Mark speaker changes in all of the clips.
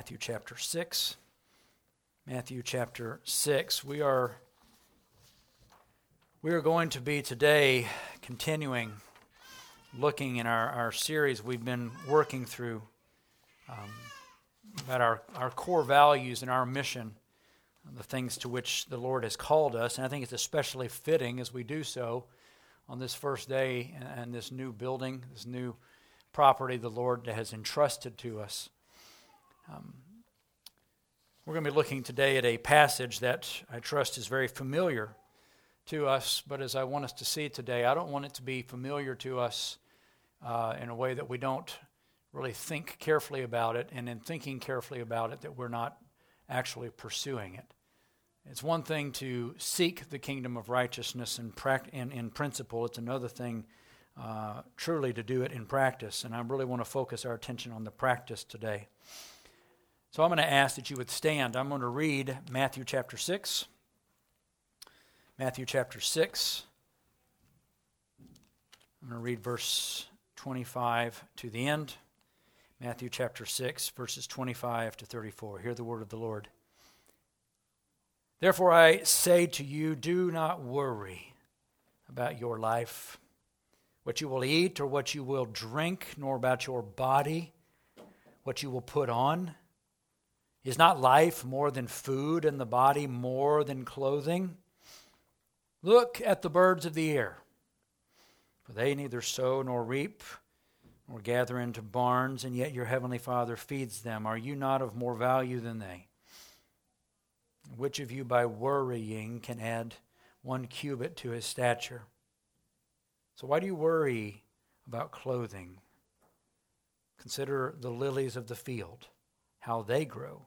Speaker 1: Matthew chapter 6. Matthew chapter 6. We are we are going to be today continuing looking in our, our series we've been working through um, about our, our core values and our mission, the things to which the Lord has called us. And I think it's especially fitting as we do so on this first day and this new building, this new property the Lord has entrusted to us. Um, we're going to be looking today at a passage that I trust is very familiar to us, but as I want us to see today, I don't want it to be familiar to us uh, in a way that we don't really think carefully about it, and in thinking carefully about it, that we're not actually pursuing it. It's one thing to seek the kingdom of righteousness in, in, in principle, it's another thing uh, truly to do it in practice, and I really want to focus our attention on the practice today. So I'm going to ask that you would stand. I'm going to read Matthew chapter 6. Matthew chapter 6. I'm going to read verse 25 to the end. Matthew chapter 6, verses 25 to 34. Hear the word of the Lord. Therefore, I say to you, do not worry about your life, what you will eat or what you will drink, nor about your body, what you will put on. Is not life more than food and the body more than clothing? Look at the birds of the air, for they neither sow nor reap nor gather into barns, and yet your heavenly Father feeds them. Are you not of more value than they? Which of you by worrying can add one cubit to his stature? So why do you worry about clothing? Consider the lilies of the field, how they grow.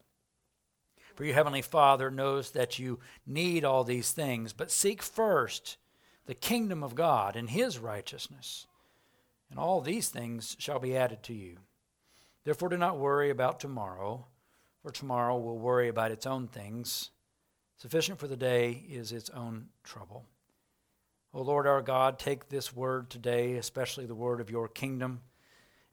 Speaker 1: For your heavenly Father knows that you need all these things, but seek first the kingdom of God and his righteousness, and all these things shall be added to you. Therefore, do not worry about tomorrow, for tomorrow will worry about its own things. Sufficient for the day is its own trouble. O Lord our God, take this word today, especially the word of your kingdom,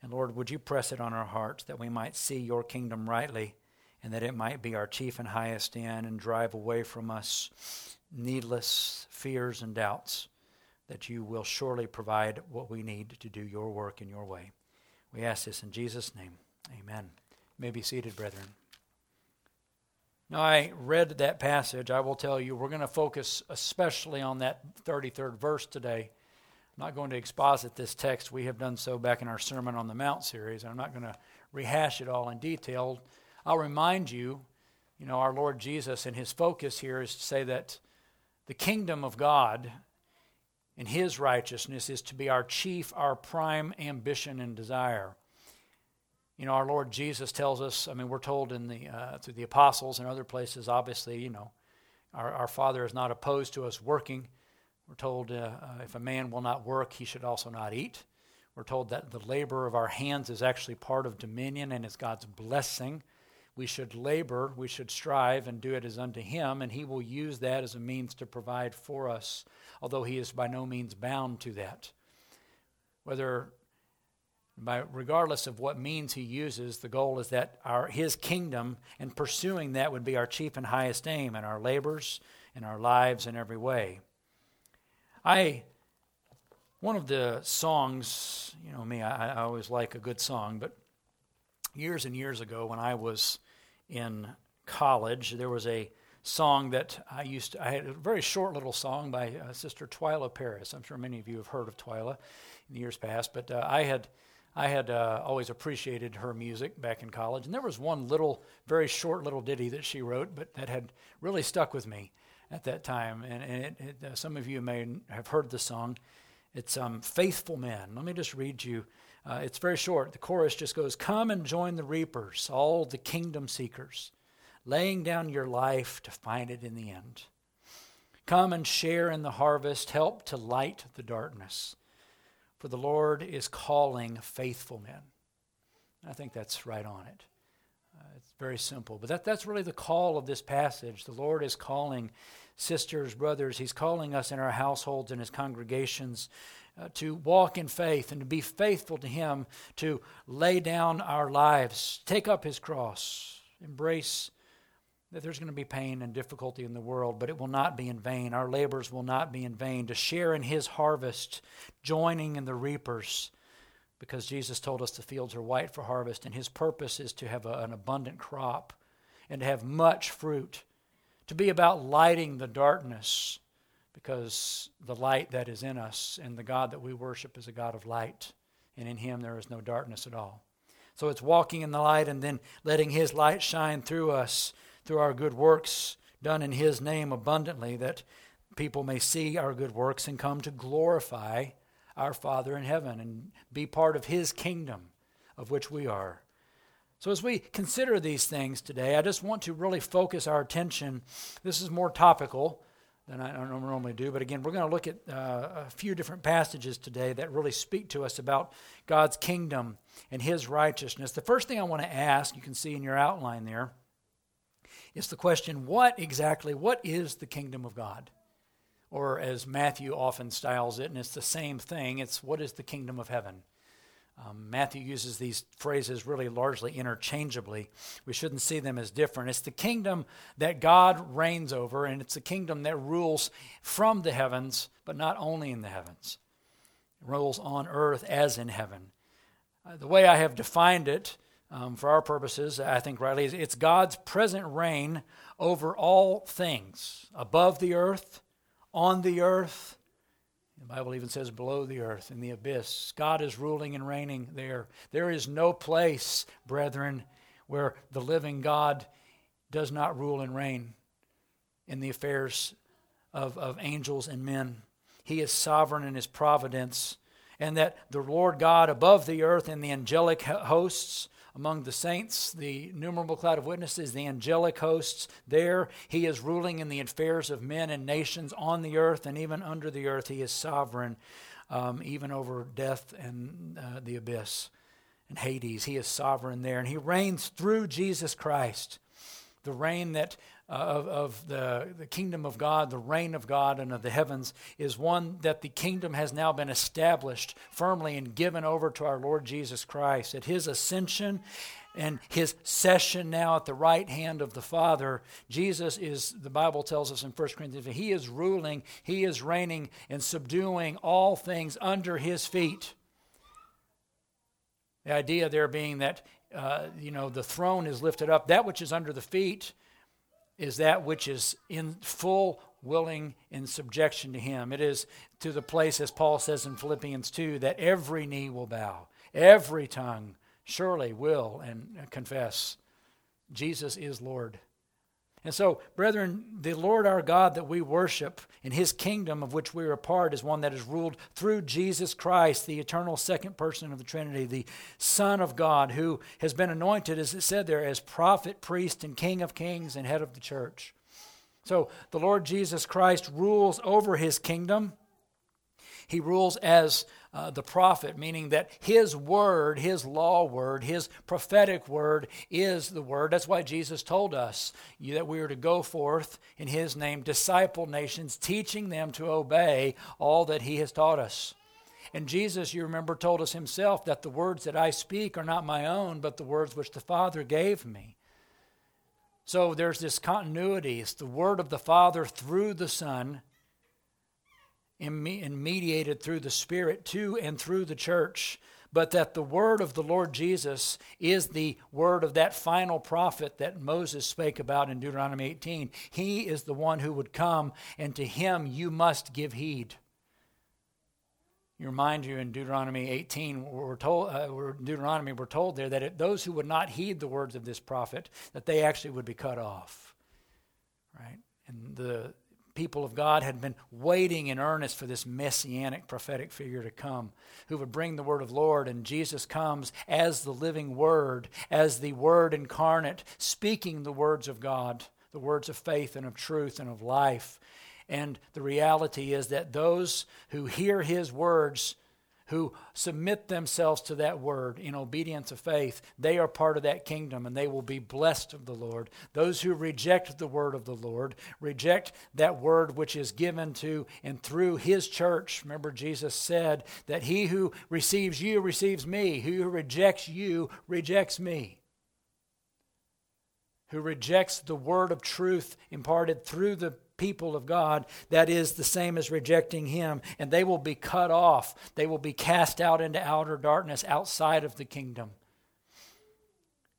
Speaker 1: and Lord, would you press it on our hearts that we might see your kingdom rightly and that it might be our chief and highest end and drive away from us needless fears and doubts that you will surely provide what we need to do your work in your way. We ask this in Jesus' name. Amen. You may be seated, brethren. Now, I read that passage. I will tell you, we're going to focus especially on that 33rd verse today. I'm not going to exposit this text. We have done so back in our Sermon on the Mount series. I'm not going to rehash it all in detail. I'll remind you, you know, our Lord Jesus and his focus here is to say that the kingdom of God and his righteousness is to be our chief, our prime ambition and desire. You know, our Lord Jesus tells us, I mean, we're told in the, uh, through the apostles and other places, obviously, you know, our, our Father is not opposed to us working. We're told uh, uh, if a man will not work, he should also not eat. We're told that the labor of our hands is actually part of dominion and is God's blessing we should labor, we should strive and do it as unto Him, and He will use that as a means to provide for us, although He is by no means bound to that. Whether, by, regardless of what means He uses, the goal is that our, His kingdom and pursuing that would be our chief and highest aim in our labors, in our lives, in every way. I one of the songs, you know me, I, I always like a good song, but years and years ago when I was in college, there was a song that I used to, I had a very short little song by uh, Sister Twila Paris. I'm sure many of you have heard of Twila in the years past, but uh, I had I had uh, always appreciated her music back in college, and there was one little, very short little ditty that she wrote, but that had really stuck with me at that time. And, and it, it, uh, some of you may have heard the song. It's um, "Faithful Men." Let me just read you uh, it's very short. The chorus just goes, Come and join the reapers, all the kingdom seekers. laying down your life to find it in the end. Come and share in the harvest, help to light the darkness. For the Lord is calling faithful men. I think that's right on it. Uh, it's very simple. But that, that's really the call of this passage. The Lord is calling sisters, brothers, He's calling us in our households and His congregations uh, to walk in faith and to be faithful to Him, to lay down our lives, take up His cross, embrace that there's going to be pain and difficulty in the world, but it will not be in vain. Our labors will not be in vain. To share in his harvest, joining in the reapers, because Jesus told us the fields are white for harvest, and his purpose is to have a, an abundant crop and to have much fruit, to be about lighting the darkness, because the light that is in us and the God that we worship is a God of light, and in him there is no darkness at all. So it's walking in the light and then letting his light shine through us through our good works done in His name abundantly, that people may see our good works and come to glorify our Father in heaven and be part of His kingdom, of which we are. So, as we consider these things today, I just want to really focus our attention. This is more topical than I normally do, but again, we're going to look at uh, a few different passages today that really speak to us about God's kingdom and His righteousness. The first thing I want to ask, you can see in your outline there, is the question what exactly, what is the kingdom of God? Or as Matthew often styles it, and it's the same thing, it's what is the kingdom of heaven? Um, Matthew uses these phrases really largely interchangeably. We shouldn't see them as different. It's the kingdom that God reigns over, and it's the kingdom that rules from the heavens, but not only in the heavens. It rules on earth as in heaven. Uh, the way I have defined it um, for our purposes, I think rightly, is it's God's present reign over all things above the earth, on the earth. The Bible even says below the earth, in the abyss. God is ruling and reigning there. There is no place, brethren, where the living God does not rule and reign in the affairs of, of angels and men. He is sovereign in his providence, and that the Lord God above the earth and the angelic hosts among the saints, the innumerable cloud of witnesses, the angelic hosts. There, he is ruling in the affairs of men and nations on the earth and even under the earth. He is sovereign, um, even over death and uh, the abyss and Hades. He is sovereign there. And he reigns through Jesus Christ, the reign that uh, of, of the, the kingdom of God, the reign of God and of the heavens, is one that the kingdom has now been established firmly and given over to our Lord Jesus Christ. At his ascension and his session now at the right hand of the Father, Jesus is, the Bible tells us in 1 Corinthians, he is ruling, he is reigning and subduing all things under his feet. The idea there being that, uh, you know, the throne is lifted up, that which is under the feet is that which is in full willing in subjection to him. It is to the place, as Paul says in Philippians 2, that every knee will bow, every tongue surely will and confess Jesus is Lord. And so, brethren, the Lord our God that we worship in his kingdom of which we are a part is one that is ruled through Jesus Christ, the eternal second person of the Trinity, the Son of God, who has been anointed, as it said there, as prophet, priest, and king of kings and head of the church. So, the Lord Jesus Christ rules over his kingdom. He rules as uh, the prophet, meaning that his word, his law word, his prophetic word is the word. That's why Jesus told us that we are to go forth in his name, disciple nations, teaching them to obey all that he has taught us. And Jesus, you remember, told us himself that the words that I speak are not my own, but the words which the Father gave me. So there's this continuity. It's the word of the Father through the Son and mediated through the Spirit to and through the church, but that the word of the Lord Jesus is the word of that final prophet that Moses spake about in Deuteronomy 18. He is the one who would come, and to him you must give heed. You remind you in Deuteronomy 18, we're told, uh, Deuteronomy, we're told there that it, those who would not heed the words of this prophet, that they actually would be cut off. Right? And the people of God had been waiting in earnest for this messianic prophetic figure to come who would bring the word of Lord. And Jesus comes as the living word as the word incarnate speaking the words of God the words of faith and of truth and of life. And the reality is that those who hear his words who submit themselves to that word in obedience of faith, they are part of that kingdom and they will be blessed of the Lord. Those who reject the word of the Lord, reject that word which is given to and through his church. Remember, Jesus said that he who receives you receives me, he who rejects you rejects me who rejects the word of truth imparted through the people of God, that is the same as rejecting Him, and they will be cut off. They will be cast out into outer darkness outside of the kingdom.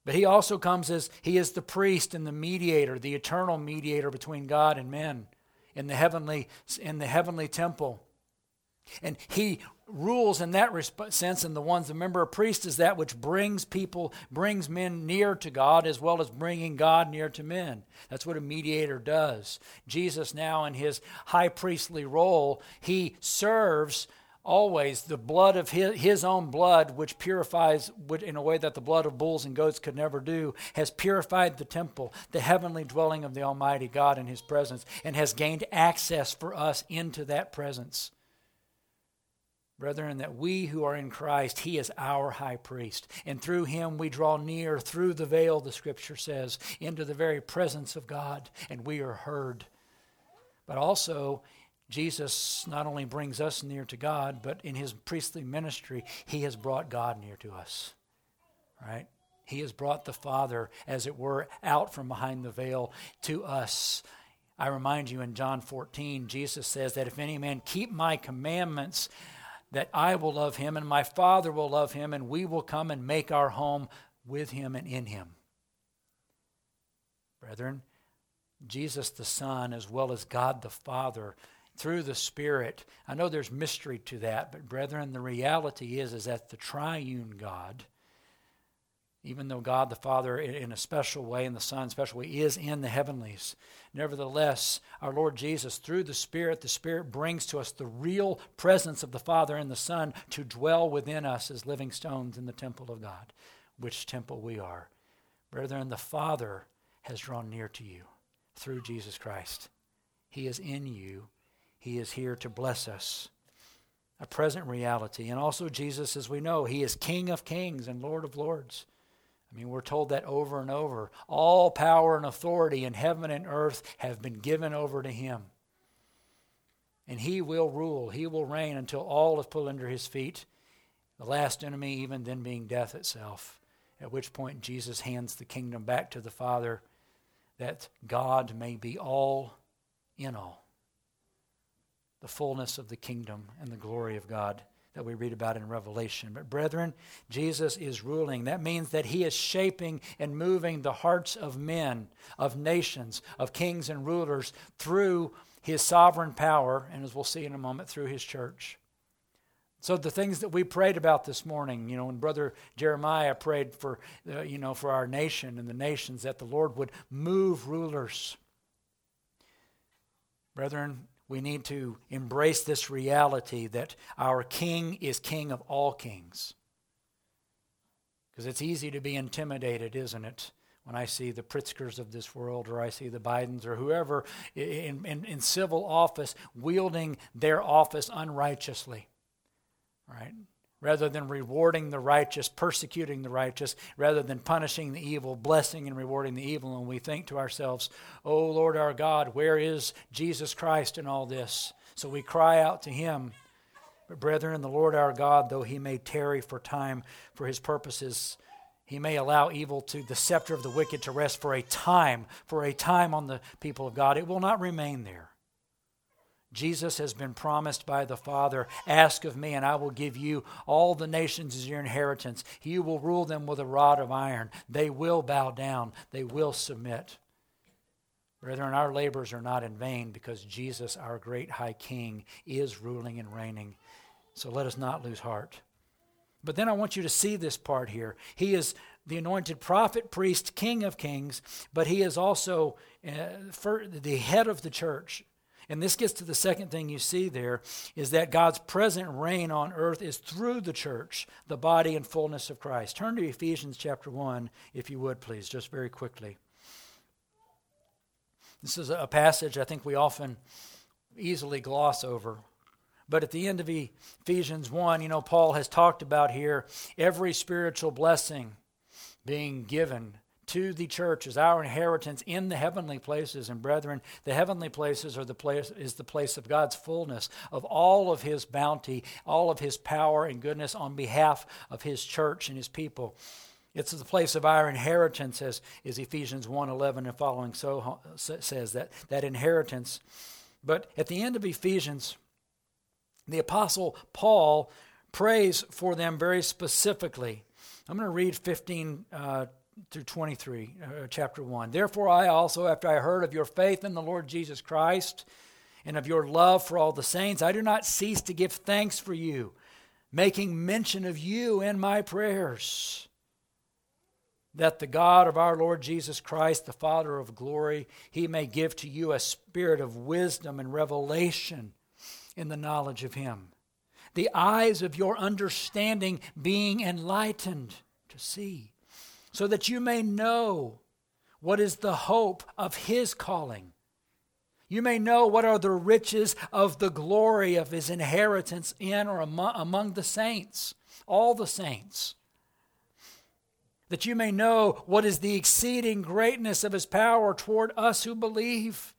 Speaker 1: But He also comes as He is the priest and the mediator, the eternal mediator between God and men in the heavenly, in the heavenly temple. And He rules in that resp- sense, and the ones, the member of priest is that which brings people, brings men near to God as well as bringing God near to men. That's what a mediator does. Jesus, now in his high priestly role, he serves always the blood of his, his own blood, which purifies in a way that the blood of bulls and goats could never do, has purified the temple, the heavenly dwelling of the Almighty God in his presence, and has gained access for us into that presence brethren, that we who are in Christ, He is our high priest. And through Him we draw near, through the veil, the Scripture says, into the very presence of God, and we are heard. But also, Jesus not only brings us near to God, but in His priestly ministry, He has brought God near to us. Right? He has brought the Father, as it were, out from behind the veil to us. I remind you in John 14, Jesus says that if any man keep my commandments, that I will love him and my Father will love him, and we will come and make our home with him and in him. Brethren, Jesus the Son, as well as God the Father, through the Spirit. I know there's mystery to that, but brethren, the reality is, is that the triune God even though God the Father, in a special way, and the Son, in a special way, is in the heavenlies. Nevertheless, our Lord Jesus, through the Spirit, the Spirit brings to us the real presence of the Father and the Son to dwell within us as living stones in the temple of God, which temple we are. Brethren, the Father has drawn near to you through Jesus Christ. He is in you, He is here to bless us. A present reality. And also, Jesus, as we know, He is King of kings and Lord of lords. I mean, we're told that over and over. All power and authority in heaven and earth have been given over to him. And he will rule, he will reign until all is put under his feet, the last enemy, even then being death itself. At which point, Jesus hands the kingdom back to the Father that God may be all in all. The fullness of the kingdom and the glory of God that we read about in Revelation. But, brethren, Jesus is ruling. That means that he is shaping and moving the hearts of men, of nations, of kings and rulers through his sovereign power, and as we'll see in a moment, through his church. So the things that we prayed about this morning, you know, when Brother Jeremiah prayed for, uh, you know, for our nation and the nations, that the Lord would move rulers. Brethren, we need to embrace this reality that our King is King of all kings. Because it's easy to be intimidated, isn't it? When I see the Pritzkers of this world, or I see the Bidens, or whoever in, in, in civil office wielding their office unrighteously, right? Rather than rewarding the righteous, persecuting the righteous, rather than punishing the evil, blessing and rewarding the evil. And we think to ourselves, Oh Lord our God, where is Jesus Christ in all this? So we cry out to him. But brethren, the Lord our God, though he may tarry for time for his purposes, he may allow evil to the scepter of the wicked to rest for a time, for a time on the people of God. It will not remain there. Jesus has been promised by the Father Ask of me, and I will give you all the nations as your inheritance. You will rule them with a rod of iron. They will bow down, they will submit. Brethren, our labors are not in vain because Jesus, our great high king, is ruling and reigning. So let us not lose heart. But then I want you to see this part here. He is the anointed prophet, priest, king of kings, but he is also uh, the head of the church And this gets to the second thing you see there is that God's present reign on earth is through the church, the body and fullness of Christ. Turn to Ephesians chapter 1, if you would, please, just very quickly. This is a passage I think we often easily gloss over. But at the end of Ephesians 1, you know, Paul has talked about here every spiritual blessing being given to the church as our inheritance in the heavenly places. And brethren, the heavenly places are the place is the place of God's fullness, of all of his bounty, all of his power and goodness on behalf of his church and his people. It's the place of our inheritance, as is Ephesians 1.11 and following so says that, that inheritance. But at the end of Ephesians, the apostle Paul prays for them very specifically. I'm going to read 15 uh, through 23, uh, chapter 1. Therefore, I also, after I heard of your faith in the Lord Jesus Christ and of your love for all the saints, I do not cease to give thanks for you, making mention of you in my prayers. That the God of our Lord Jesus Christ, the Father of glory, he may give to you a spirit of wisdom and revelation in the knowledge of him. The eyes of your understanding being enlightened to see so that you may know what is the hope of his calling. You may know what are the riches of the glory of his inheritance in or among, among the saints, all the saints. That you may know what is the exceeding greatness of his power toward us who believe,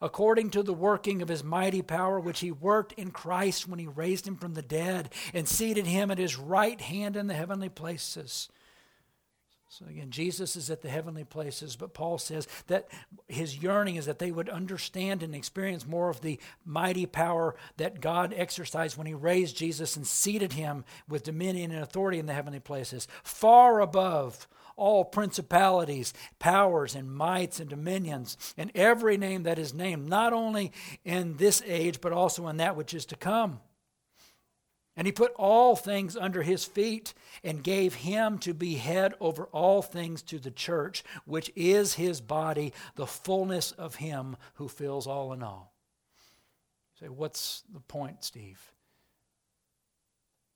Speaker 1: according to the working of his mighty power, which he worked in Christ when he raised him from the dead and seated him at his right hand in the heavenly places so again, Jesus is at the heavenly places, but Paul says that his yearning is that they would understand and experience more of the mighty power that God exercised when he raised Jesus and seated him with dominion and authority in the heavenly places, far above all principalities, powers, and mights and dominions, and every name that is named, not only in this age, but also in that which is to come. And he put all things under his feet and gave him to be head over all things to the church, which is his body, the fullness of him who fills all in all. say, what's the point, Steve?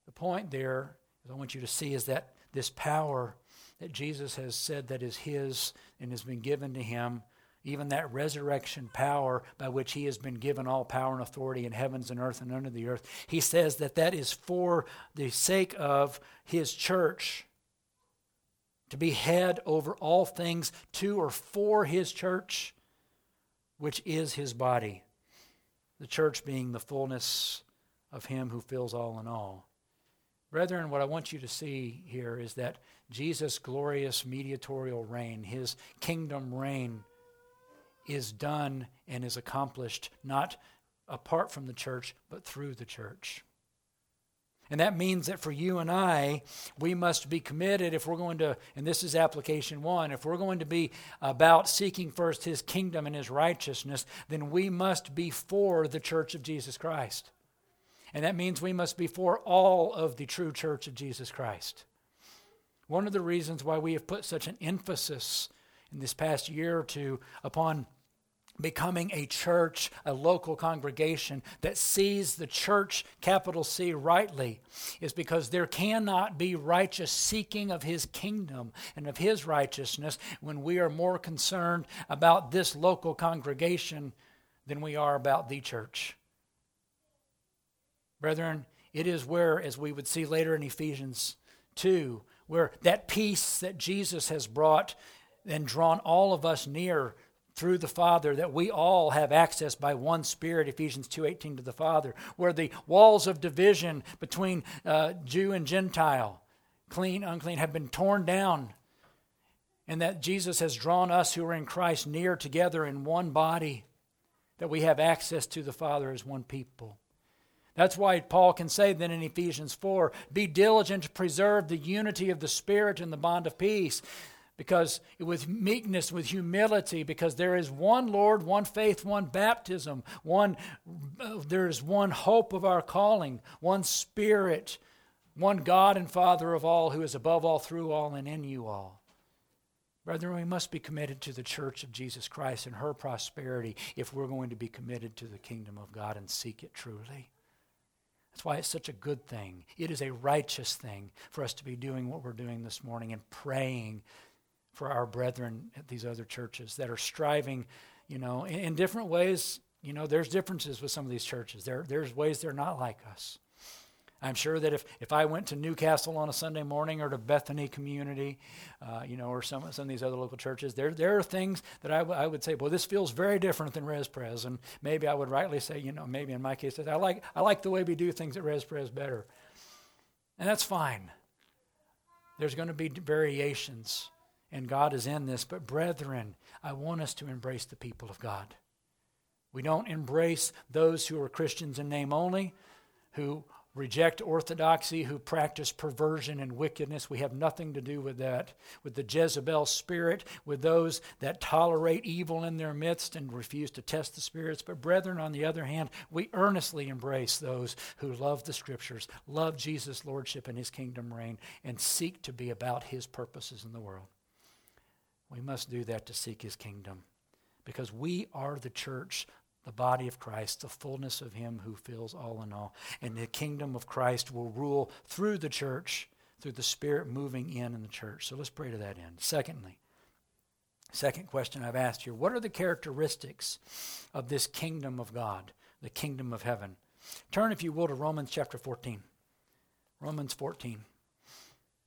Speaker 1: The point there, as I want you to see, is that this power that Jesus has said that is his and has been given to him even that resurrection power by which he has been given all power and authority in heavens and earth and under the earth. He says that that is for the sake of his church to be head over all things to or for his church, which is his body. The church being the fullness of him who fills all in all. Brethren, what I want you to see here is that Jesus' glorious mediatorial reign, his kingdom reign, is done and is accomplished not apart from the church, but through the church. And that means that for you and I, we must be committed if we're going to, and this is application one, if we're going to be about seeking first his kingdom and his righteousness, then we must be for the church of Jesus Christ. And that means we must be for all of the true church of Jesus Christ. One of the reasons why we have put such an emphasis in this past year or two upon becoming a church, a local congregation that sees the church, capital C, rightly, is because there cannot be righteous seeking of his kingdom and of his righteousness when we are more concerned about this local congregation than we are about the church. Brethren, it is where, as we would see later in Ephesians 2, where that peace that Jesus has brought and drawn all of us near through the Father that we all have access by one Spirit, Ephesians 2.18 to the Father, where the walls of division between uh, Jew and Gentile, clean, unclean, have been torn down, and that Jesus has drawn us who are in Christ near together in one body, that we have access to the Father as one people. That's why Paul can say then in Ephesians 4 be diligent to preserve the unity of the Spirit and the bond of peace because with meekness, with humility, because there is one Lord, one faith, one baptism, one uh, there is one hope of our calling, one Spirit, one God and Father of all, who is above all, through all, and in you all. Brethren, we must be committed to the church of Jesus Christ and her prosperity if we're going to be committed to the kingdom of God and seek it truly. That's why it's such a good thing. It is a righteous thing for us to be doing what we're doing this morning and praying for our brethren at these other churches that are striving, you know, in, in different ways. You know, there's differences with some of these churches. There, there's ways they're not like us. I'm sure that if, if I went to Newcastle on a Sunday morning or to Bethany Community, uh, you know, or some, some of these other local churches, there, there are things that I, w- I would say, well, this feels very different than Res Pres. And maybe I would rightly say, you know, maybe in my case, I like, I like the way we do things at Res Pres better. And that's fine. There's going to be variations, and God is in this. But, brethren, I want us to embrace the people of God. We don't embrace those who are Christians in name only, who reject orthodoxy, who practice perversion and wickedness. We have nothing to do with that. With the Jezebel spirit, with those that tolerate evil in their midst and refuse to test the spirits. But, brethren, on the other hand, we earnestly embrace those who love the scriptures, love Jesus' lordship and his kingdom reign, and seek to be about his purposes in the world. We must do that to seek his kingdom because we are the church the body of Christ, the fullness of Him who fills all in all. And the kingdom of Christ will rule through the church, through the Spirit moving in in the church. So let's pray to that end. Secondly, second question I've asked here what are the characteristics of this kingdom of God, the kingdom of heaven? Turn, if you will, to Romans chapter 14. Romans 14.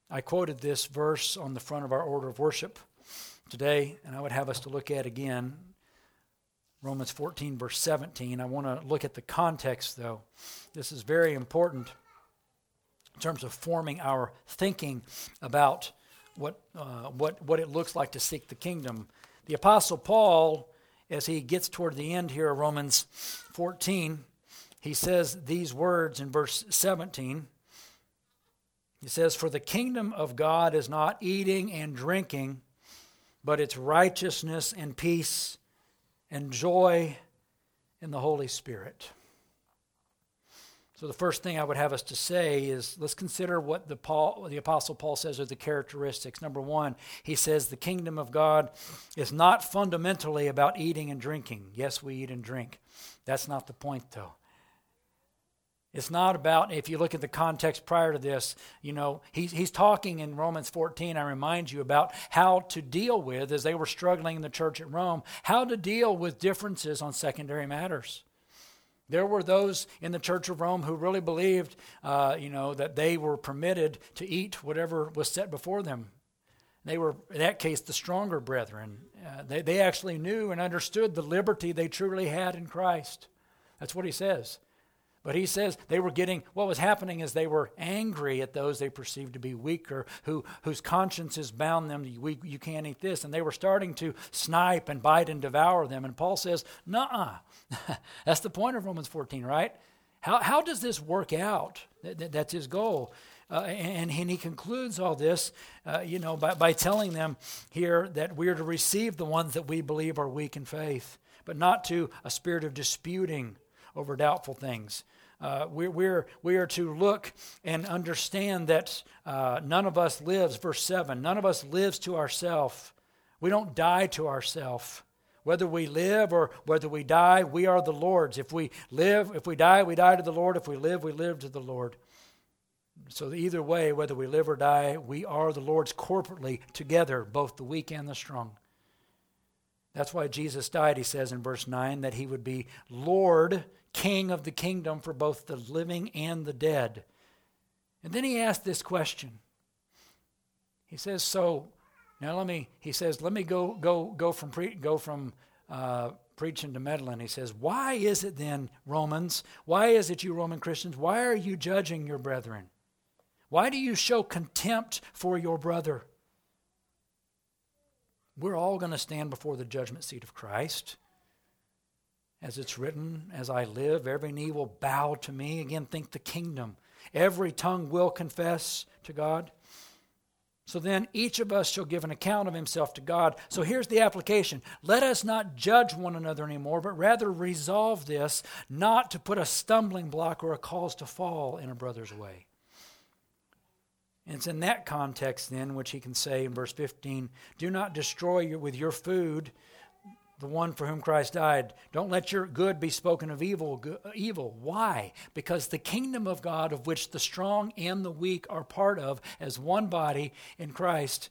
Speaker 1: I quoted this verse on the front of our order of worship today, and I would have us to look at again Romans 14, verse 17. I want to look at the context, though. This is very important in terms of forming our thinking about what, uh, what, what it looks like to seek the kingdom. The Apostle Paul, as he gets toward the end here of Romans 14, he says these words in verse 17. He says, For the kingdom of God is not eating and drinking, but it's righteousness and peace and joy in the Holy Spirit. So the first thing I would have us to say is let's consider what the Paul the apostle Paul says are the characteristics. Number 1, he says the kingdom of God is not fundamentally about eating and drinking. Yes, we eat and drink. That's not the point though. It's not about, if you look at the context prior to this, you know, he's, he's talking in Romans 14, I remind you, about how to deal with, as they were struggling in the church at Rome, how to deal with differences on secondary matters. There were those in the Church of Rome who really believed, uh, you know, that they were permitted to eat whatever was set before them. They were, in that case, the stronger brethren. Uh, they, they actually knew and understood the liberty they truly had in Christ. That's what he says. But he says they were getting, what was happening is they were angry at those they perceived to be weaker, who, whose consciences bound them, you, you can't eat this. And they were starting to snipe and bite and devour them. And Paul says, nah, that's the point of Romans 14, right? How, how does this work out? That, that's his goal. Uh, and, and, he concludes all this, uh, you know, by, by telling them here that we are to receive the ones that we believe are weak in faith, but not to a spirit of disputing over doubtful things. Uh, we're, we're, we are to look and understand that uh, none of us lives, verse 7, none of us lives to ourselves. We don't die to ourselves. Whether we live or whether we die, we are the Lord's. If we live, if we die, we die to the Lord. If we live, we live to the Lord. So, either way, whether we live or die, we are the Lord's corporately together, both the weak and the strong. That's why Jesus died, he says in verse 9, that he would be Lord king of the kingdom for both the living and the dead. And then he asked this question. He says, "So now let me." He says, "Let me go go go from pre- go from uh, preaching to meddling." He says, "Why is it then, Romans? Why is it you Roman Christians? Why are you judging your brethren? Why do you show contempt for your brother?" We're all going to stand before the judgment seat of Christ as it's written, as I live, every knee will bow to me. Again, think the kingdom. Every tongue will confess to God. So then each of us shall give an account of himself to God. So here's the application. Let us not judge one another anymore, but rather resolve this not to put a stumbling block or a cause to fall in a brother's way. And it's in that context, then, which he can say in verse 15 Do not destroy with your food the one for whom Christ died. Don't let your good be spoken of evil. evil. Why? Because the kingdom of God, of which the strong and the weak are part of, as one body in Christ,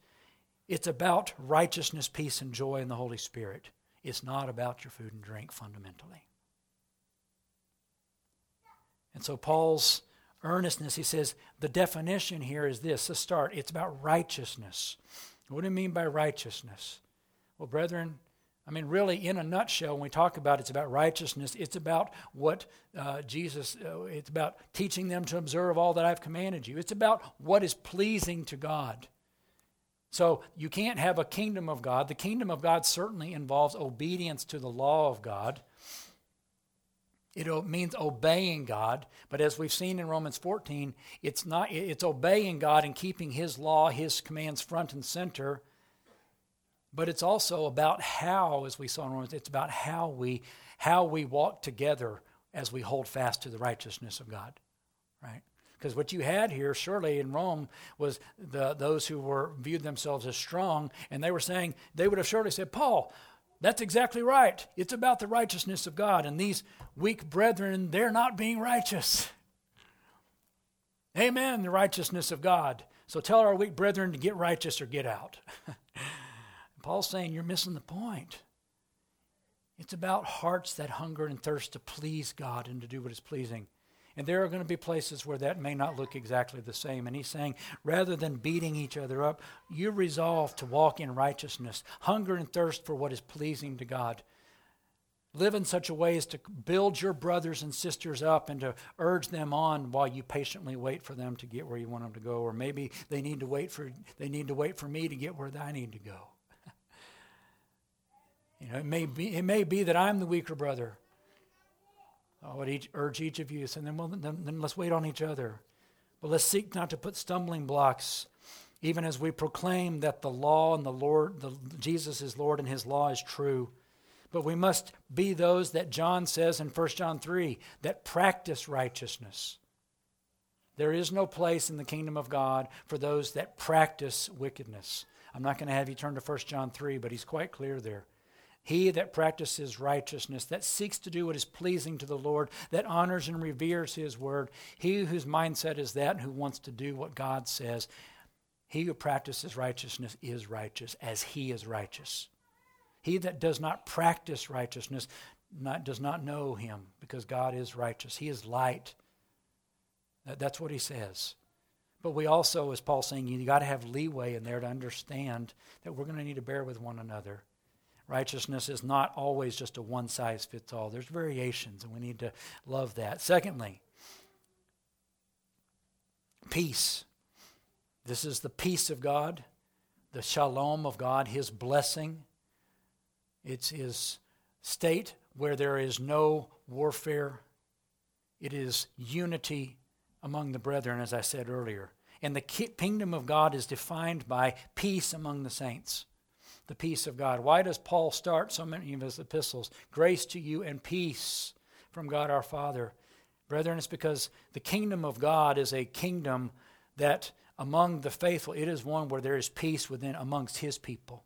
Speaker 1: it's about righteousness, peace, and joy in the Holy Spirit. It's not about your food and drink fundamentally. And so Paul's earnestness, he says, the definition here is this to start, it's about righteousness. What do you mean by righteousness? Well, brethren, I mean, really, in a nutshell, when we talk about it's about righteousness, it's about what uh, Jesus, uh, it's about teaching them to observe all that I've commanded you. It's about what is pleasing to God. So you can't have a kingdom of God. The kingdom of God certainly involves obedience to the law of God. It means obeying God, but as we've seen in Romans 14, it's not it's obeying God and keeping his law, his commands front and center. But it's also about how as we saw in Romans, it's about how we how we walk together as we hold fast to the righteousness of God. Right? Because what you had here, surely in Rome, was the, those who were viewed themselves as strong, and they were saying, they would have surely said, Paul, that's exactly right. It's about the righteousness of God. And these weak brethren, they're not being righteous. Amen, the righteousness of God. So tell our weak brethren to get righteous or get out. Paul's saying you're missing the point. It's about hearts that hunger and thirst to please God and to do what is pleasing. And there are going to be places where that may not look exactly the same. And he's saying, rather than beating each other up, you resolve to walk in righteousness, hunger and thirst for what is pleasing to God. Live in such a way as to build your brothers and sisters up and to urge them on while you patiently wait for them to get where you want them to go. Or maybe they need to wait for they need to wait for me to get where I need to go. You know, it may be it may be that I'm the weaker brother. I would each, urge each of you, and then, well, then, then let's wait on each other. But let's seek not to put stumbling blocks, even as we proclaim that the law and the Lord, the, Jesus is Lord and his law is true. But we must be those that John says in 1 John 3 that practice righteousness. There is no place in the kingdom of God for those that practice wickedness. I'm not going to have you turn to 1 John 3, but he's quite clear there. He that practices righteousness, that seeks to do what is pleasing to the Lord, that honors and reveres his word, he whose mindset is that and who wants to do what God says, he who practices righteousness is righteous as he is righteous. He that does not practice righteousness not, does not know him because God is righteous. He is light. That, that's what he says. But we also, as Paul's saying, you got to have leeway in there to understand that we're going to need to bear with one another. Righteousness is not always just a one size fits all, there's variations, and we need to love that. Secondly, peace. This is the peace of God, the shalom of God, His blessing. It's His state where there is no warfare, it is unity among the brethren, as I said earlier. And the kingdom of God is defined by peace among the saints the peace of God. Why does Paul start so many of his epistles? Grace to you and peace from God our Father. Brethren, it's because the kingdom of God is a kingdom that among the faithful, it is one where there is peace within amongst his people.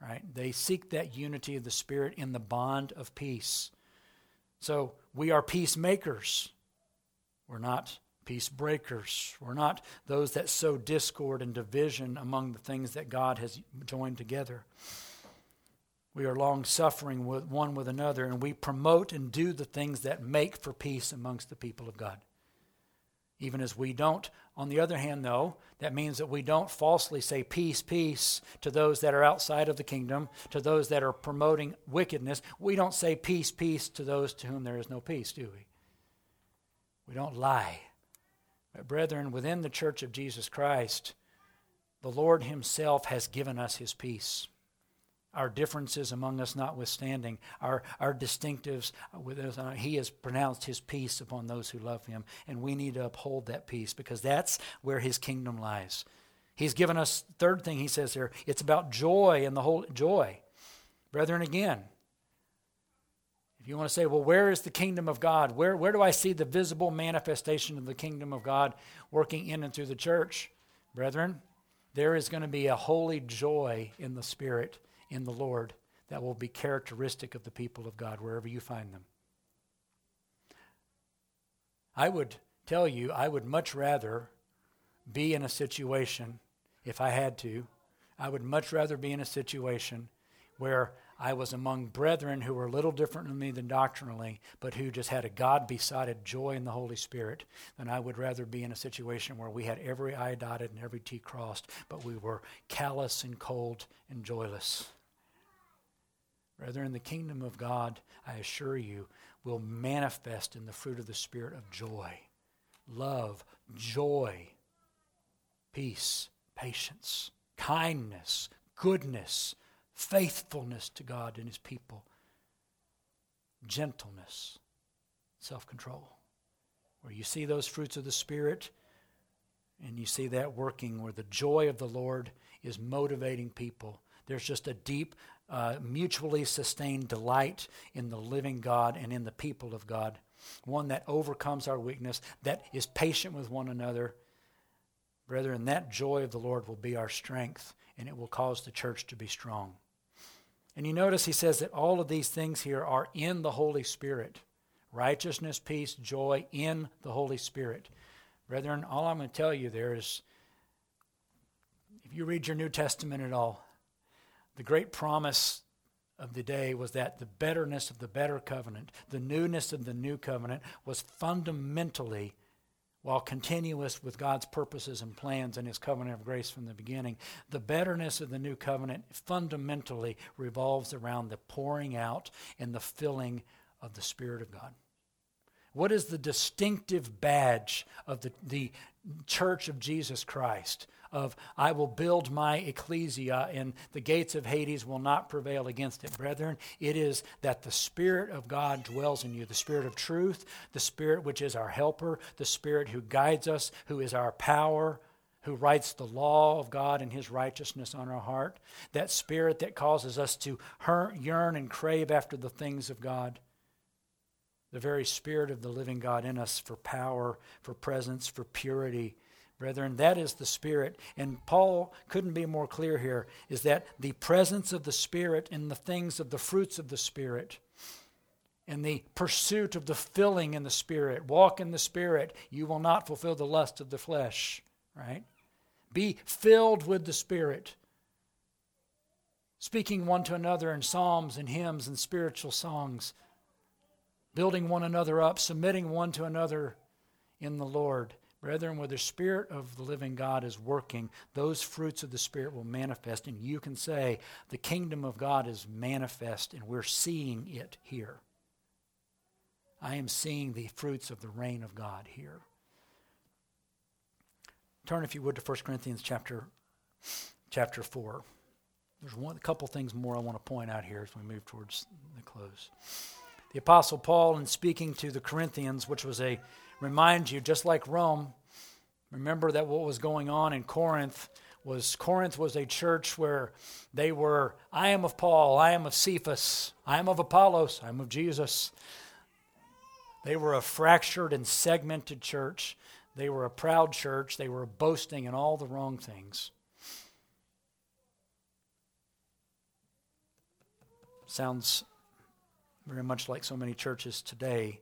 Speaker 1: Right? They seek that unity of the Spirit in the bond of peace. So we are peacemakers. We're not peace breakers. We're not those that sow discord and division among the things that God has joined together. We are long suffering with one with another, and we promote and do the things that make for peace amongst the people of God. Even as we don't, on the other hand, though, that means that we don't falsely say peace, peace to those that are outside of the kingdom, to those that are promoting wickedness. We don't say peace, peace to those to whom there is no peace, do we? We don't lie. Brethren, within the church of Jesus Christ, the Lord Himself has given us His peace. Our differences among us notwithstanding, our, our distinctives, us, uh, He has pronounced His peace upon those who love Him, and we need to uphold that peace because that's where His kingdom lies. He's given us, third thing He says here, it's about joy and the whole joy. Brethren, again, if you want to say, well, where is the kingdom of God? Where, where do I see the visible manifestation of the kingdom of God working in and through the church? Brethren, there is going to be a holy joy in the Spirit, in the Lord, that will be characteristic of the people of God wherever you find them. I would tell you, I would much rather be in a situation, if I had to, I would much rather be in a situation where I was among brethren who were a little different than me than doctrinally, but who just had a God besotted joy in the Holy Spirit, than I would rather be in a situation where we had every I dotted and every T crossed, but we were callous and cold and joyless. Rather, in the kingdom of God, I assure you, will manifest in the fruit of the Spirit of joy, love, joy, peace, patience, kindness, goodness, faithfulness to God and His people, gentleness, self control. Where you see those fruits of the Spirit, and you see that working where the joy of the Lord is motivating people. There's just a deep, uh, mutually sustained delight in the living God and in the people of God. One that overcomes our weakness, that is patient with one another. Brethren, that joy of the Lord will be our strength, and it will cause the church to be strong. And you notice he says that all of these things here are in the Holy Spirit righteousness, peace, joy in the Holy Spirit. Brethren, all I'm going to tell you there is if you read your New Testament at all, the great promise of the day was that the betterness of the better covenant, the newness of the new covenant, was fundamentally while continuous with God's purposes and plans and his covenant of grace from the beginning, the betterness of the new covenant fundamentally revolves around the pouring out and the filling of the Spirit of God. What is the distinctive badge of the, the church of Jesus Christ? Of I will build my ecclesia and the gates of Hades will not prevail against it. Brethren, it is that the Spirit of God dwells in you, the Spirit of truth, the Spirit which is our helper, the Spirit who guides us, who is our power, who writes the law of God and his righteousness on our heart, that Spirit that causes us to yearn and crave after the things of God the very Spirit of the living God in us for power, for presence, for purity, Brethren, that is the Spirit. And Paul couldn't be more clear here is that the presence of the Spirit in the things of the fruits of the Spirit and the pursuit of the filling in the Spirit, walk in the Spirit, you will not fulfill the lust of the flesh, right? Be filled with the Spirit, speaking one to another in psalms and hymns and spiritual songs, building one another up, submitting one to another in the Lord Brethren, where the Spirit of the living God is working, those fruits of the Spirit will manifest, and you can say, The kingdom of God is manifest, and we're seeing it here. I am seeing the fruits of the reign of God here. Turn, if you would, to 1 Corinthians chapter, chapter 4. There's one, a couple things more I want to point out here as we move towards the close. The Apostle Paul, in speaking to the Corinthians, which was a remind you, just like Rome, remember that what was going on in Corinth was Corinth was a church where they were, I am of Paul, I am of Cephas, I am of Apollos, I am of Jesus. They were a fractured and segmented church. They were a proud church. They were boasting in all the wrong things. Sounds very much like so many churches today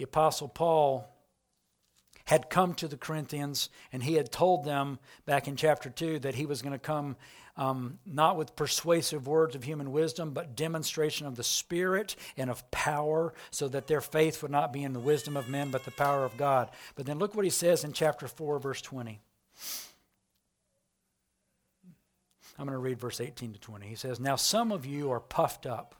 Speaker 1: the Apostle Paul had come to the Corinthians and he had told them back in chapter 2 that he was going to come um, not with persuasive words of human wisdom, but demonstration of the Spirit and of power, so that their faith would not be in the wisdom of men, but the power of God. But then look what he says in chapter 4, verse 20. I'm going to read verse 18 to 20. He says, Now some of you are puffed up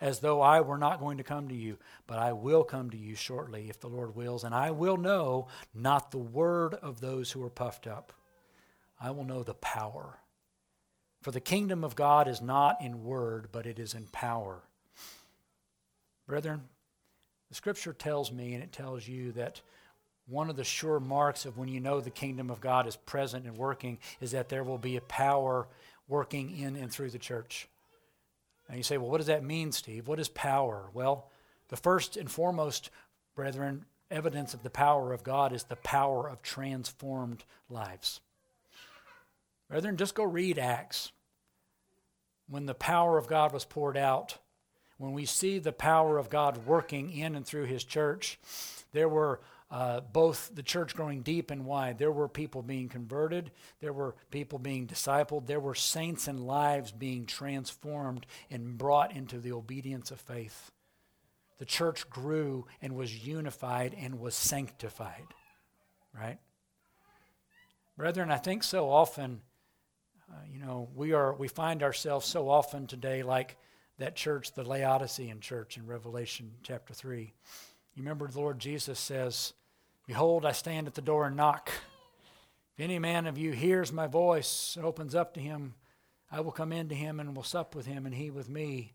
Speaker 1: as though I were not going to come to you, but I will come to you shortly, if the Lord wills, and I will know not the word of those who are puffed up. I will know the power. For the kingdom of God is not in word, but it is in power. Brethren, the scripture tells me, and it tells you, that one of the sure marks of when you know the kingdom of God is present and working is that there will be a power working in and through the church. And you say, well, what does that mean, Steve? What is power? Well, the first and foremost, brethren, evidence of the power of God is the power of transformed lives. Brethren, just go read Acts. When the power of God was poured out, when we see the power of God working in and through His church, there were uh, both the church growing deep and wide. There were people being converted, there were people being discipled, there were saints and lives being transformed and brought into the obedience of faith. The church grew and was unified and was sanctified. Right? Brethren, I think so often, uh, you know, we are we find ourselves so often today like that church, the Laodicean church in Revelation chapter 3. You remember the Lord Jesus says, Behold, I stand at the door and knock. If any man of you hears my voice and opens up to him, I will come into him and will sup with him and he with me.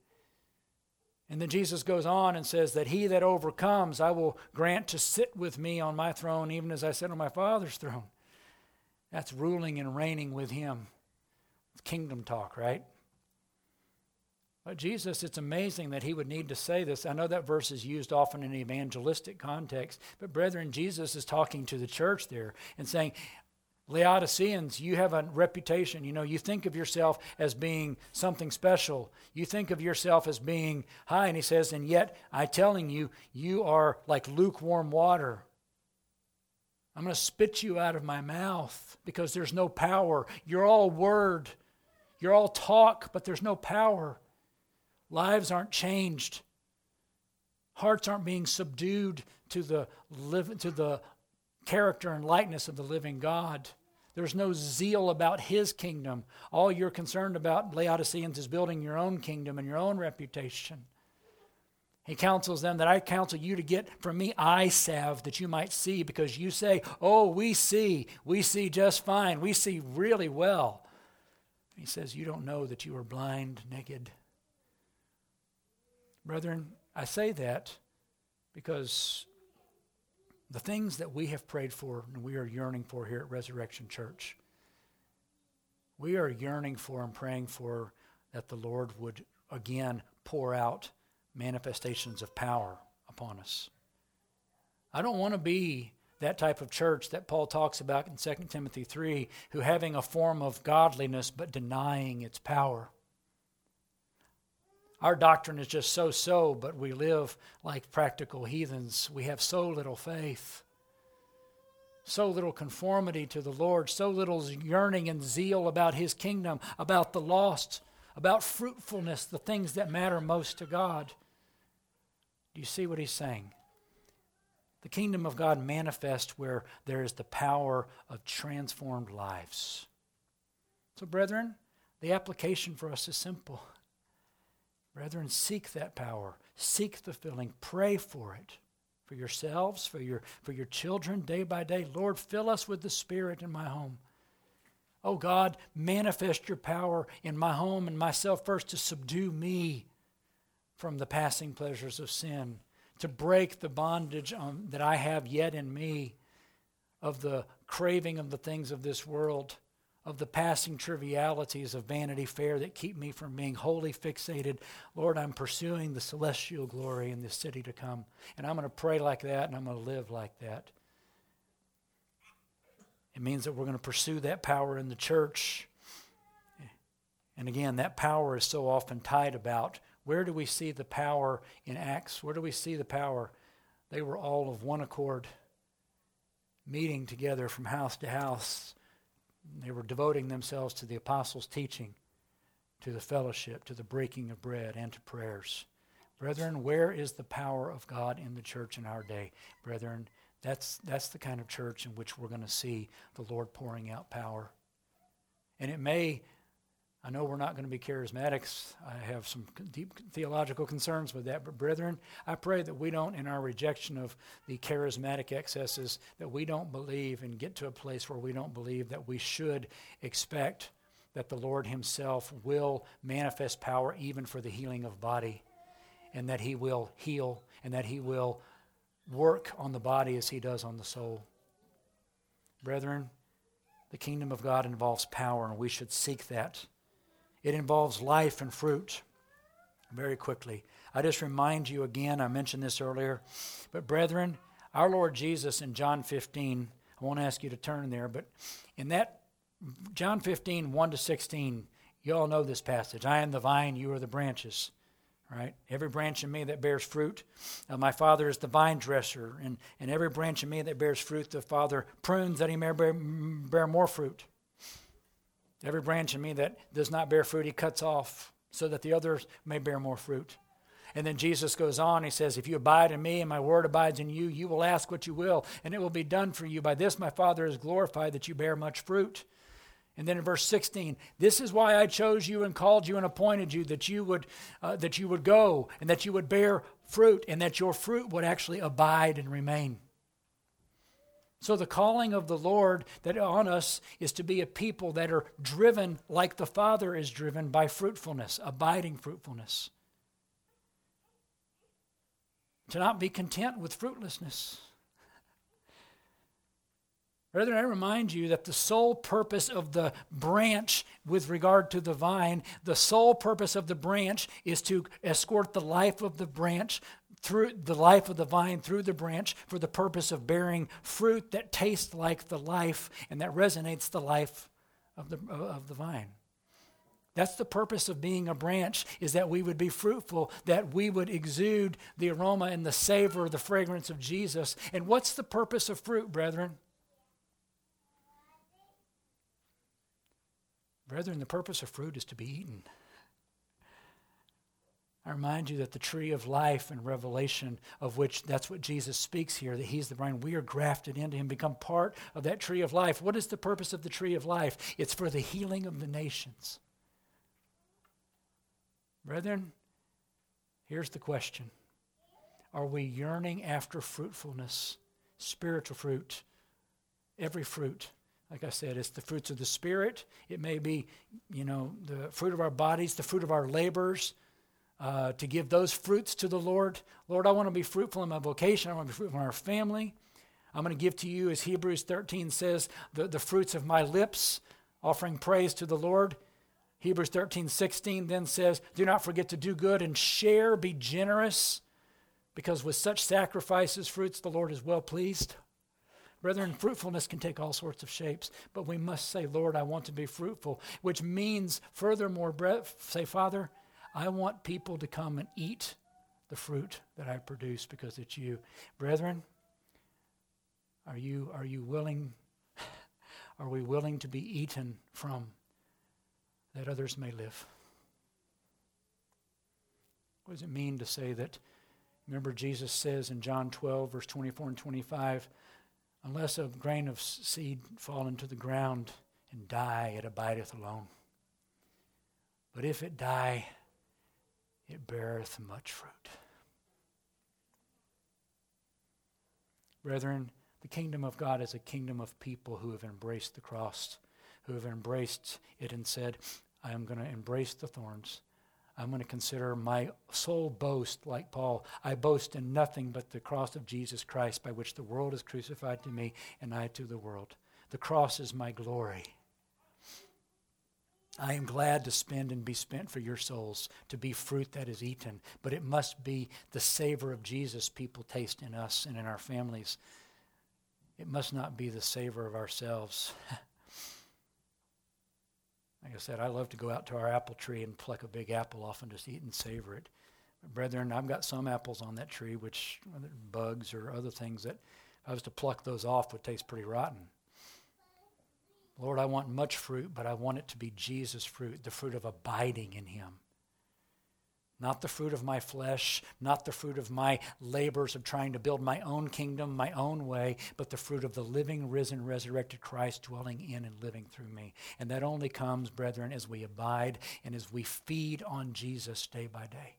Speaker 1: And then Jesus goes on and says that he that overcomes, I will grant to sit with me on my throne, even as I sit on my Father's throne. That's ruling and reigning with him. It's kingdom talk, right? But Jesus, it's amazing that he would need to say this. I know that verse is used often in evangelistic context, but brethren, Jesus is talking to the church there and saying, Laodiceans, you have a reputation. You know, you think of yourself as being something special. You think of yourself as being high. And he says, and yet I telling you, you are like lukewarm water. I'm going to spit you out of my mouth because there's no power. You're all word. You're all talk, but there's no power. Lives aren't changed. Hearts aren't being subdued to the, live, to the character and likeness of the living God. There's no zeal about his kingdom. All you're concerned about, Laodiceans, is building your own kingdom and your own reputation. He counsels them that I counsel you to get from me eye salve that you might see, because you say, Oh, we see, we see just fine, we see really well. He says, You don't know that you are blind, naked. Brethren, I say that because the things that we have prayed for and we are yearning for here at Resurrection Church, we are yearning for and praying for that the Lord would again pour out manifestations of power upon us. I don't want to be that type of church that Paul talks about in 2 Timothy 3, who having a form of godliness but denying its power. Our doctrine is just so so, but we live like practical heathens. We have so little faith, so little conformity to the Lord, so little yearning and zeal about His kingdom, about the lost, about fruitfulness, the things that matter most to God. Do you see what He's saying? The kingdom of God manifests where there is the power of transformed lives. So, brethren, the application for us is simple. Brethren, seek that power, seek the filling, pray for it for yourselves, for your, for your children, day by day. Lord, fill us with the Spirit in my home. Oh God, manifest your power in my home and myself first to subdue me from the passing pleasures of sin, to break the bondage um, that I have yet in me of the craving of the things of this world of the passing trivialities of Vanity Fair that keep me from being wholly fixated. Lord, I'm pursuing the celestial glory in this city to come. And I'm going to pray like that and I'm going to live like that. It means that we're going to pursue that power in the church. And again, that power is so often tied about where do we see the power in Acts? Where do we see the power? They were all of one accord, meeting together from house to house they were devoting themselves to the apostles' teaching, to the fellowship, to the breaking of bread, and to prayers. Brethren, where is the power of God in the church in our day? Brethren, that's, that's the kind of church in which we're going to see the Lord pouring out power. And it may I know we're not going to be charismatics. I have some deep theological concerns with that. But, brethren, I pray that we don't, in our rejection of the charismatic excesses, that we don't believe and get to a place where we don't believe that we should expect that the Lord Himself will manifest power even for the healing of body, and that He will heal, and that He will work on the body as He does on the soul. Brethren, the kingdom of God involves power, and we should seek that. It involves life and fruit. Very quickly, I just remind you again, I mentioned this earlier, but brethren, our Lord Jesus in John 15, I won't ask you to turn there, but in that John 15, 1 to 16. You all know this passage. I am the vine, you are the branches. Right? Every branch in me that bears fruit, uh, my Father is the vine dresser, and, and every branch in me that bears fruit, the Father prunes that he may bear, bear more fruit. Every branch in me that does not bear fruit, he cuts off so that the others may bear more fruit. And then Jesus goes on, he says, If you abide in me and my word abides in you, you will ask what you will, and it will be done for you. By this my Father is glorified that you bear much fruit. And then in verse 16, this is why I chose you and called you and appointed you that you would uh, that you would go and that you would bear fruit and that your fruit would actually abide and remain. So the calling of the Lord that on us is to be a people that are driven like the Father is driven by fruitfulness, abiding fruitfulness to not be content with fruitlessness. Rather, I remind you that the sole purpose of the branch with regard to the vine, the sole purpose of the branch is to escort the life of the branch through the life of the vine through the branch for the purpose of bearing fruit that tastes like the life and that resonates the life of the, of the vine. That's the purpose of being a branch, is that we would be fruitful, that we would exude the aroma and the savor, the fragrance of Jesus. And what's the purpose of fruit, brethren? Brethren, the purpose of fruit is to be eaten. I remind you that the tree of life and revelation, of which that's what Jesus speaks here, that He's the vine, we are grafted into Him, become part of that tree of life. What is the purpose of the tree of life? It's for the healing of the nations. Brethren, here's the question Are we yearning after fruitfulness, spiritual fruit? Every fruit. Like I said, it's the fruits of the Spirit. It may be, you know, the fruit of our bodies, the fruit of our labors, uh, to give those fruits to the Lord. Lord, I want to be fruitful in my vocation. I want to be fruitful in our family. I'm going to give to you, as Hebrews 13 says, the, the fruits of my lips, offering praise to the Lord. Hebrews 13, 16 then says, Do not forget to do good and share, be generous, because with such sacrifices, fruits, the Lord is well pleased. Brethren, fruitfulness can take all sorts of shapes, but we must say, Lord, I want to be fruitful, which means, furthermore, say, Father, I want people to come and eat the fruit that I produce because it's you. Brethren, are you, are you willing? Are we willing to be eaten from? that others may live. What does it mean to say that? Remember, Jesus says in John 12, verse 24 and 25, unless a grain of seed fall into the ground and die, it abideth alone. But if it die, it beareth much fruit. Brethren, the kingdom of God is a kingdom of people who have embraced the cross who have embraced it and said, I am going to embrace the thorns. I'm going to consider my sole boast, like Paul. I boast in nothing but the cross of Jesus Christ, by which the world is crucified to me and I to the world. The cross is my glory. I am glad to spend and be spent for your souls, to be fruit that is eaten, but it must be the savor of Jesus people taste in us and in our families. It must not be the savor of ourselves. Like I said, I love to go out to our apple tree and pluck a big apple off and just eat and savor it. But brethren, I've got some apples on that tree, which bugs or other things that if I was to pluck those off would taste pretty rotten. Lord, I want much fruit, but I want it to be Jesus' fruit, the fruit of abiding in Him. Not the fruit of my flesh, not the fruit of my labors of trying to build my own kingdom, my own way, but the fruit of the living, risen, resurrected Christ dwelling in and living through me. And that only comes, brethren, as we abide and as we feed on Jesus day by day.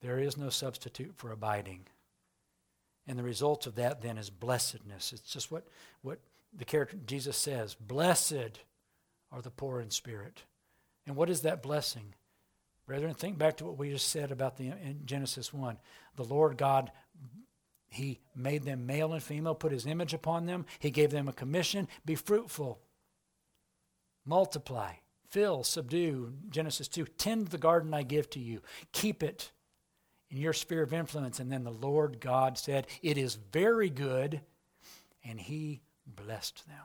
Speaker 1: There is no substitute for abiding. And the result of that then is blessedness. It's just what, what the character Jesus says Blessed are the poor in spirit. And what is that blessing? Brethren, think back to what we just said about the in Genesis 1. The Lord God, He made them male and female, put His image upon them. He gave them a commission be fruitful, multiply, fill, subdue. Genesis 2 tend the garden I give to you, keep it in your sphere of influence. And then the Lord God said, It is very good, and He blessed them.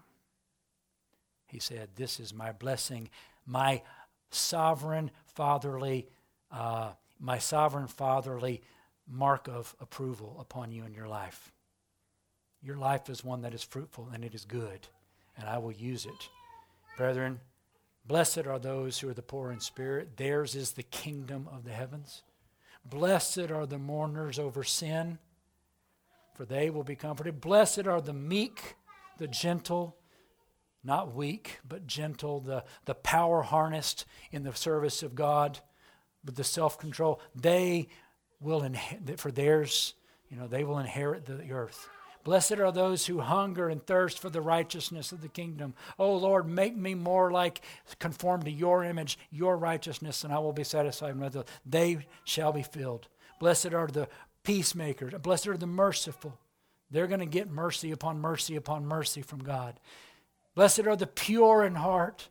Speaker 1: He said, This is my blessing, my sovereign fatherly, uh, my sovereign fatherly mark of approval upon you in your life. Your life is one that is fruitful and it is good, and I will use it. Brethren, blessed are those who are the poor in spirit, theirs is the kingdom of the heavens. Blessed are the mourners over sin, for they will be comforted. Blessed are the meek, the gentle, not weak, but gentle, the, the power harnessed in the service of God, with the self control. They will, inherit, for theirs, you know, they will inherit the earth. Blessed are those who hunger and thirst for the righteousness of the kingdom. Oh Lord, make me more like, conform to your image, your righteousness, and I will be satisfied with it. They shall be filled. Blessed are the peacemakers. Blessed are the merciful. They're going to get mercy upon mercy upon mercy from God. Blessed are the pure in heart.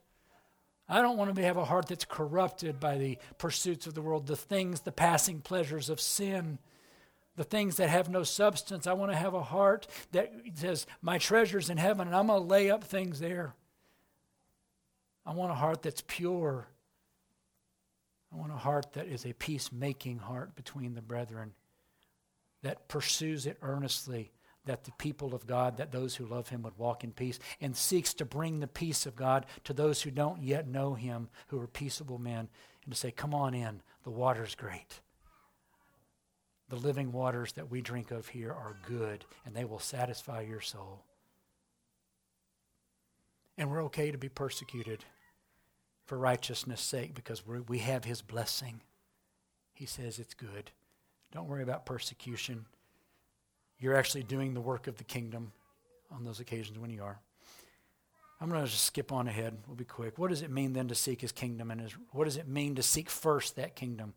Speaker 1: I don't want to have a heart that's corrupted by the pursuits of the world, the things, the passing pleasures of sin, the things that have no substance. I want to have a heart that says, My treasure's in heaven, and I'm going to lay up things there. I want a heart that's pure. I want a heart that is a peacemaking heart between the brethren, that pursues it earnestly, that the people of God, that those who love him would walk in peace, and seeks to bring the peace of God to those who don't yet know him, who are peaceable men, and to say, Come on in, the water's great. The living waters that we drink of here are good, and they will satisfy your soul. And we're okay to be persecuted for righteousness' sake because we have his blessing. He says it's good. Don't worry about persecution you're actually doing the work of the kingdom on those occasions when you are. I'm going to just skip on ahead. We'll be quick. What does it mean then to seek his kingdom and his what does it mean to seek first that kingdom?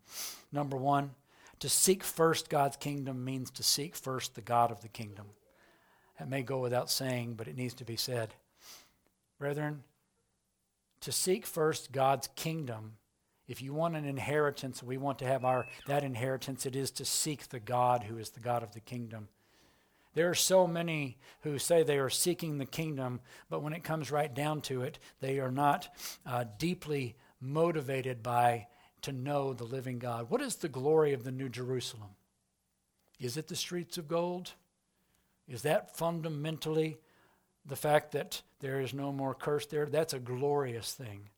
Speaker 1: Number 1, to seek first God's kingdom means to seek first the God of the kingdom. That may go without saying, but it needs to be said. Brethren, to seek first God's kingdom, if you want an inheritance, we want to have our that inheritance, it is to seek the God who is the God of the kingdom. There are so many who say they are seeking the kingdom, but when it comes right down to it, they are not uh, deeply motivated by to know the living God. What is the glory of the New Jerusalem? Is it the streets of gold? Is that fundamentally the fact that there is no more curse there? That's a glorious thing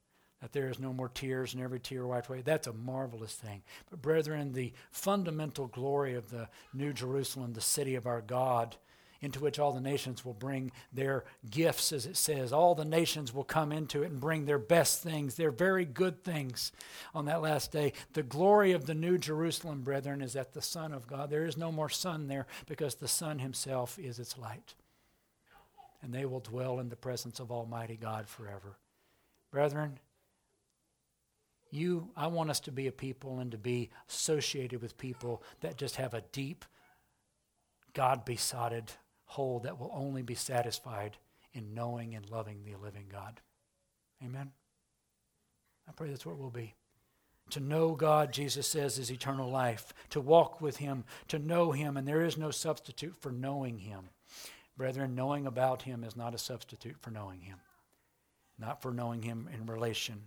Speaker 1: that there is no more tears and every tear wiped away. That's a marvelous thing. But, brethren, the fundamental glory of the New Jerusalem, the city of our God, into which all the nations will bring their gifts, as it says. All the nations will come into it and bring their best things, their very good things on that last day. The glory of the New Jerusalem, brethren, is that the Son of God, there is no more sun there because the Son Himself is its light. And they will dwell in the presence of Almighty God forever. Brethren, you i want us to be a people and to be associated with people that just have a deep god besotted hole that will only be satisfied in knowing and loving the living god. Amen? I pray that's what we'll be. To know god jesus says is eternal life. To walk with him to know him and there is no substitute for knowing him. Brethren knowing about him is not a substitute for knowing him not for knowing him in relation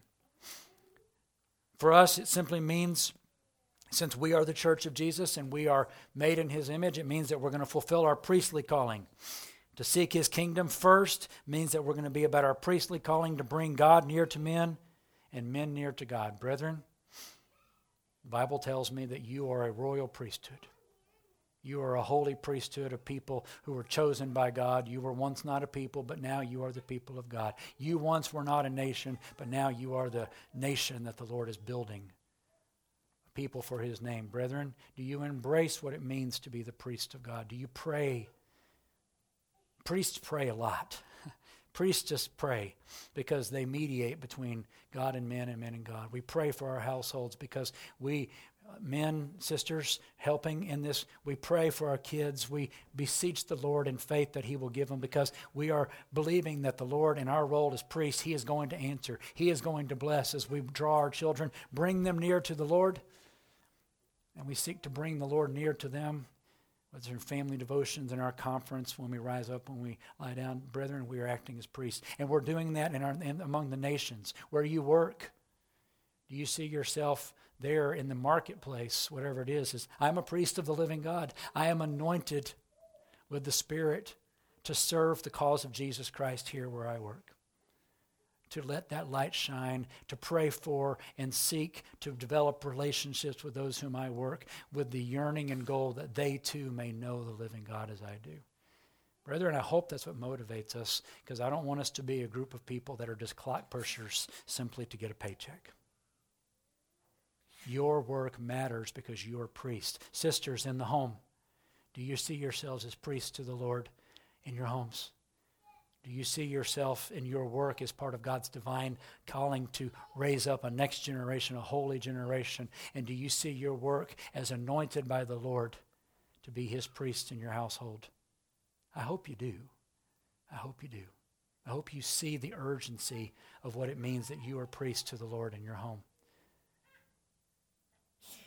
Speaker 1: for us, it simply means since we are the church of Jesus and we are made in his image, it means that we're going to fulfill our priestly calling. To seek his kingdom first means that we're going to be about our priestly calling to bring God near to men and men near to God. Brethren, the Bible tells me that you are a royal priesthood. You are a holy priesthood of people who were chosen by God. You were once not a people, but now you are the people of God. You once were not a nation, but now you are the nation that the Lord is building. A people for his name. Brethren, do you embrace what it means to be the priest of God? Do you pray? Priests pray a lot. Priests just pray because they mediate between God and men and men and God. We pray for our households because we men, sisters, helping in this. We pray for our kids. We beseech the Lord in faith that He will give them because we are believing that the Lord, in our role as priests, He is going to answer. He is going to bless as we draw our children, bring them near to the Lord. And we seek to bring the Lord near to them whether in family devotions, in our conference, when we rise up, when we lie down, brethren, we are acting as priests. And we're doing that in our, in, among the nations. Where you work, do you see yourself there in the marketplace, whatever it is? Is I'm a priest of the living God. I am anointed with the Spirit to serve the cause of Jesus Christ here where I work to let that light shine, to pray for and seek to develop relationships with those whom I work with the yearning and goal that they too may know the living God as I do. Brethren, I hope that's what motivates us because I don't want us to be a group of people that are just clock pushers simply to get a paycheck. Your work matters because you're priests. Sisters in the home, do you see yourselves as priests to the Lord in your homes? Do you see yourself in your work as part of God's divine calling to raise up a next generation, a holy generation? And do you see your work as anointed by the Lord to be his priest in your household? I hope you do. I hope you do. I hope you see the urgency of what it means that you are priest to the Lord in your home.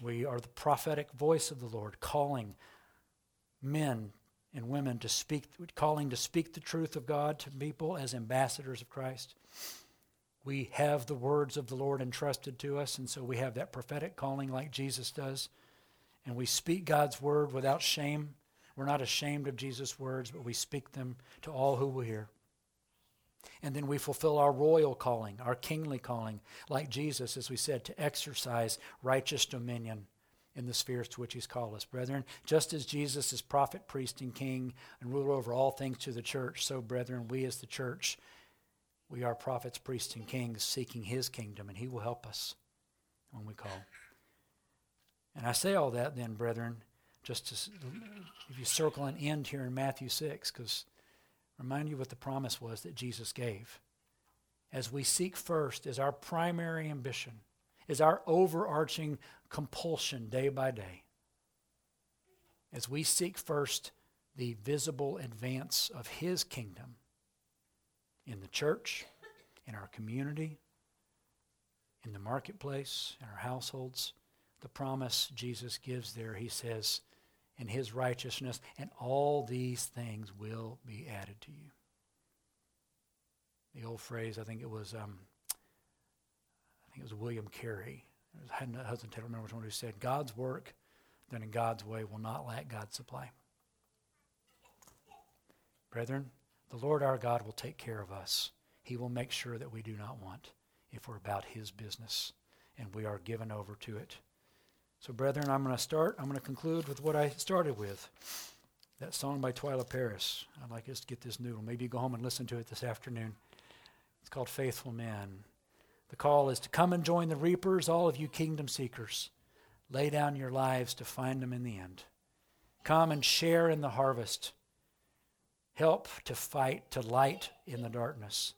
Speaker 1: We are the prophetic voice of the Lord, calling men and women to speak, calling to speak the truth of God to people as ambassadors of Christ. We have the words of the Lord entrusted to us, and so we have that prophetic calling like Jesus does. And we speak God's word without shame. We're not ashamed of Jesus' words, but we speak them to all who will hear. And then we fulfill our royal calling, our kingly calling, like Jesus, as we said, to exercise righteous dominion in the spheres to which he's called us. Brethren, just as Jesus is prophet, priest, and king and ruler over all things to the church, so, brethren, we as the church, we are prophets, priests, and kings seeking his kingdom, and he will help us when we call. And I say all that then, brethren, just to, if you circle an end here in Matthew 6, because remind you what the promise was that Jesus gave. As we seek first, as our primary ambition, is our overarching compulsion day by day as we seek first the visible advance of His kingdom in the church, in our community, in the marketplace, in our households. The promise Jesus gives there, He says, in His righteousness, and all these things will be added to you. The old phrase, I think it was, um, I think it was William Carey Hudson Taylor, remember which one who said, God's work done in God's way will not lack God's supply. Brethren, the Lord our God will take care of us. He will make sure that we do not want if we're about His business and we are given over to it. So, brethren, I'm going to start. I'm going to conclude with what I started with that song by Twila Paris. I'd like us to get this noodle. Maybe go home and listen to it this afternoon. It's called Faithful Man. The call is to come and join the reapers, all of you kingdom seekers. Lay down your lives to find them in the end. Come and share in the harvest. Help to fight, to light in the darkness.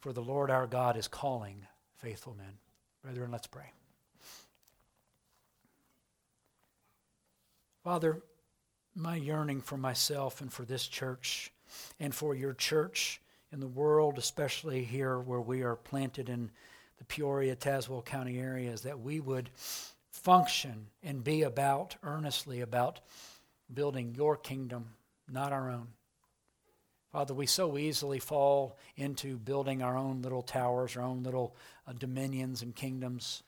Speaker 1: For the Lord our God is calling faithful men. Brethren, let's pray. Father, my yearning for myself and for this church and for your church in the world, especially here where we are planted in the Peoria, Tazewell County area, is that we would function and be about, earnestly about, building your kingdom, not our own. Father, we so easily fall into building our own little towers, our own little uh, dominions and kingdoms.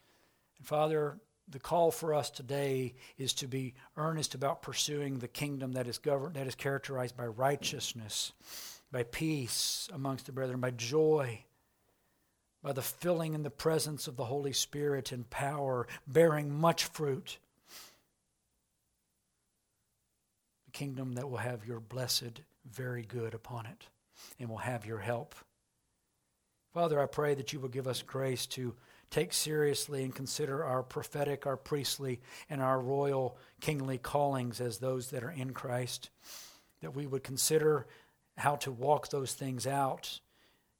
Speaker 1: And Father, the call for us today is to be earnest about pursuing the kingdom that is governed, that is characterized by righteousness by peace amongst the brethren, by joy, by the filling in the presence of the Holy Spirit in power, bearing much fruit. The kingdom that will have your blessed, very good upon it and will have your help. Father, I pray that you will give us grace to take seriously and consider our prophetic, our priestly, and our royal kingly callings as those that are in Christ. That we would consider how to walk those things out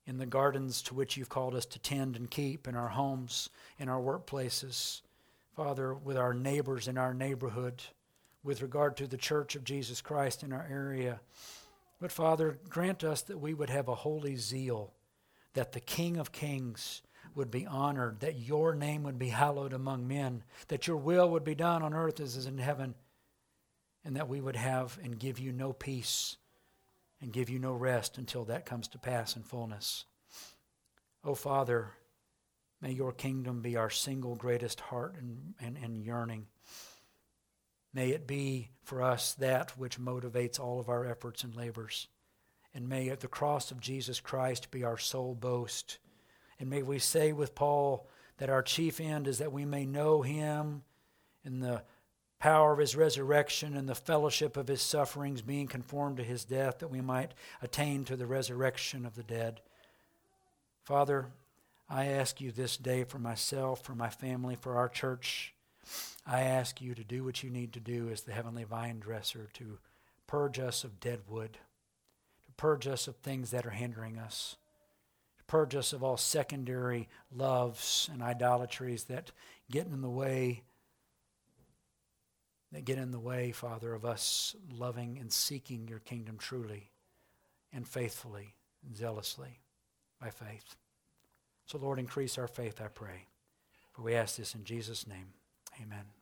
Speaker 1: in the gardens to which you've called us to tend and keep in our homes, in our workplaces, Father, with our neighbors in our neighborhood, with regard to the church of Jesus Christ in our area. But Father, grant us that we would have a holy zeal, that the King of Kings would be honored, that your name would be hallowed among men, that your will would be done on earth as is in heaven. and that we would have and give you no peace and give you no rest until that comes to pass in fullness. O oh, Father, may your kingdom be our single greatest heart and, and, and yearning. May it be for us that which motivates all of our efforts and labors. And may the cross of Jesus Christ be our sole boast. And may we say with Paul that our chief end is that we may know him in the power of his resurrection and the fellowship of his sufferings, being conformed to his death, that we might attain to the resurrection of the dead. Father, I ask you this day for myself, for my family, for our church. I ask you to do what you need to do as the heavenly vine dresser to purge us of dead wood, to purge us of things that are hindering us, purge us of all secondary loves and idolatries that get in the way that get in the way, Father, of us loving and seeking your kingdom truly and faithfully and zealously by faith. So, Lord, increase our faith, I pray. For we ask this in Jesus' name. Amen.